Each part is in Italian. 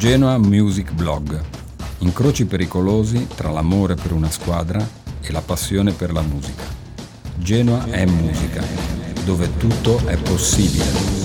Genoa Music Blog. Incroci pericolosi tra l'amore per una squadra e la passione per la musica. Genoa è musica, dove tutto è possibile.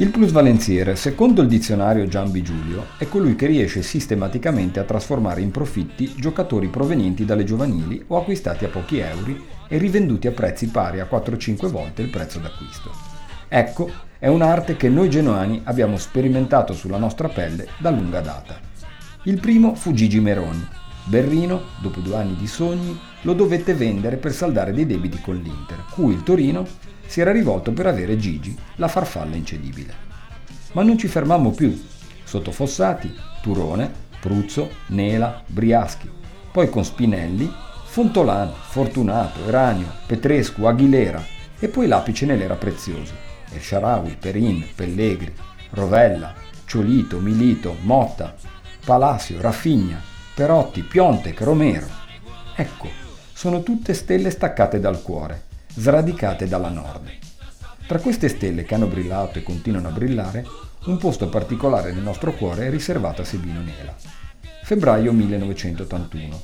Il plusvalenziere, secondo il dizionario Giambi Giulio, è colui che riesce sistematicamente a trasformare in profitti giocatori provenienti dalle giovanili o acquistati a pochi euro e rivenduti a prezzi pari a 4-5 volte il prezzo d'acquisto. Ecco, è un'arte che noi genoani abbiamo sperimentato sulla nostra pelle da lunga data. Il primo fu Gigi Meroni. Berrino, dopo due anni di sogni, lo dovette vendere per saldare dei debiti con l'Inter, cui il Torino si era rivolto per avere Gigi, la farfalla incedibile. Ma non ci fermammo più. Sotto Fossati, Turone, Pruzzo, Nela, Briaschi. Poi con Spinelli, Fontolano, Fortunato, Eranio, Petrescu, Aguilera e poi l'apice nell'era preziosi. El Sharawi, Perin, Pellegri, Rovella, Ciolito, Milito, Motta, Palacio, Raffigna, Perotti, Piontek, Romero. Ecco, sono tutte stelle staccate dal cuore sradicate dalla nord. Tra queste stelle che hanno brillato e continuano a brillare, un posto particolare nel nostro cuore è riservato a Sebino Nela. Febbraio 1981.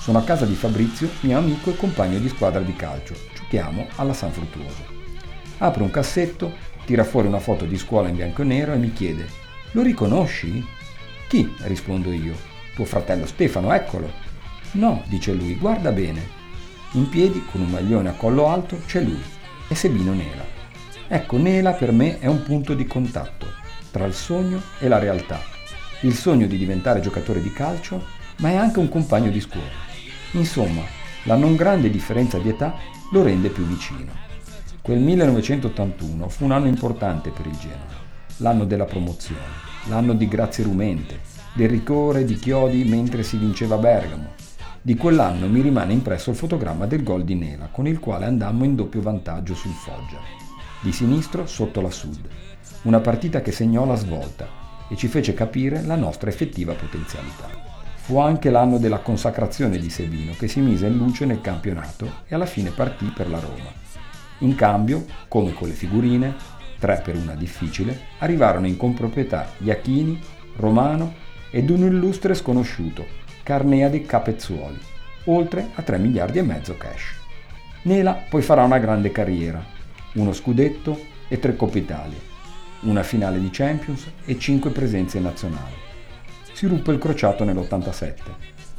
Sono a casa di Fabrizio, mio amico e compagno di squadra di calcio. Giochiamo alla San Fruttuoso. Apre un cassetto, tira fuori una foto di scuola in bianco e nero e mi chiede: Lo riconosci? Chi? rispondo io. Tuo fratello Stefano, eccolo. No, dice lui, guarda bene. In piedi, con un maglione a collo alto, c'è lui, è Sebino Nela. Ecco, Nela per me è un punto di contatto tra il sogno e la realtà. Il sogno di diventare giocatore di calcio, ma è anche un compagno di scuola. Insomma, la non grande differenza di età lo rende più vicino. Quel 1981 fu un anno importante per il Genoa, l'anno della promozione, l'anno di grazie rumente, del rigore di Chiodi mentre si vinceva Bergamo, di quell'anno mi rimane impresso il fotogramma del gol di Nela, con il quale andammo in doppio vantaggio sul Foggia. Di sinistro sotto la Sud. Una partita che segnò la svolta e ci fece capire la nostra effettiva potenzialità. Fu anche l'anno della consacrazione di Sebino, che si mise in luce nel campionato e alla fine partì per la Roma. In cambio, come con le figurine, tre per una difficile, arrivarono in comproprietà Iachini, Romano ed un illustre sconosciuto, Carnea di Capezzuoli, oltre a 3 miliardi e mezzo cash. Nela poi farà una grande carriera, uno scudetto e tre Coppe Italia, una finale di Champions e 5 presenze nazionali. Si ruppe il crociato nell'87,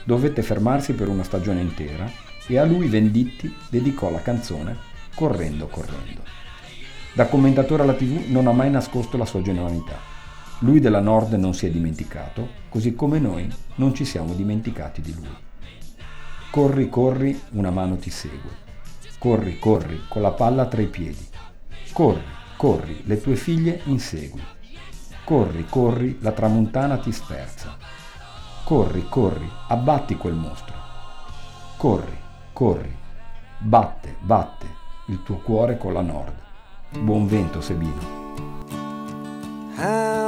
dovette fermarsi per una stagione intera e a lui Venditti dedicò la canzone Correndo, correndo. Da commentatore alla tv non ha mai nascosto la sua genuinità lui della Nord non si è dimenticato, così come noi non ci siamo dimenticati di lui. Corri, corri, una mano ti segue. Corri, corri, con la palla tra i piedi. Corri, corri, le tue figlie insegui. Corri, corri, la tramontana ti sferza. Corri, corri, abbatti quel mostro. Corri, corri, batte, batte il tuo cuore con la Nord. Buon vento, Sebino.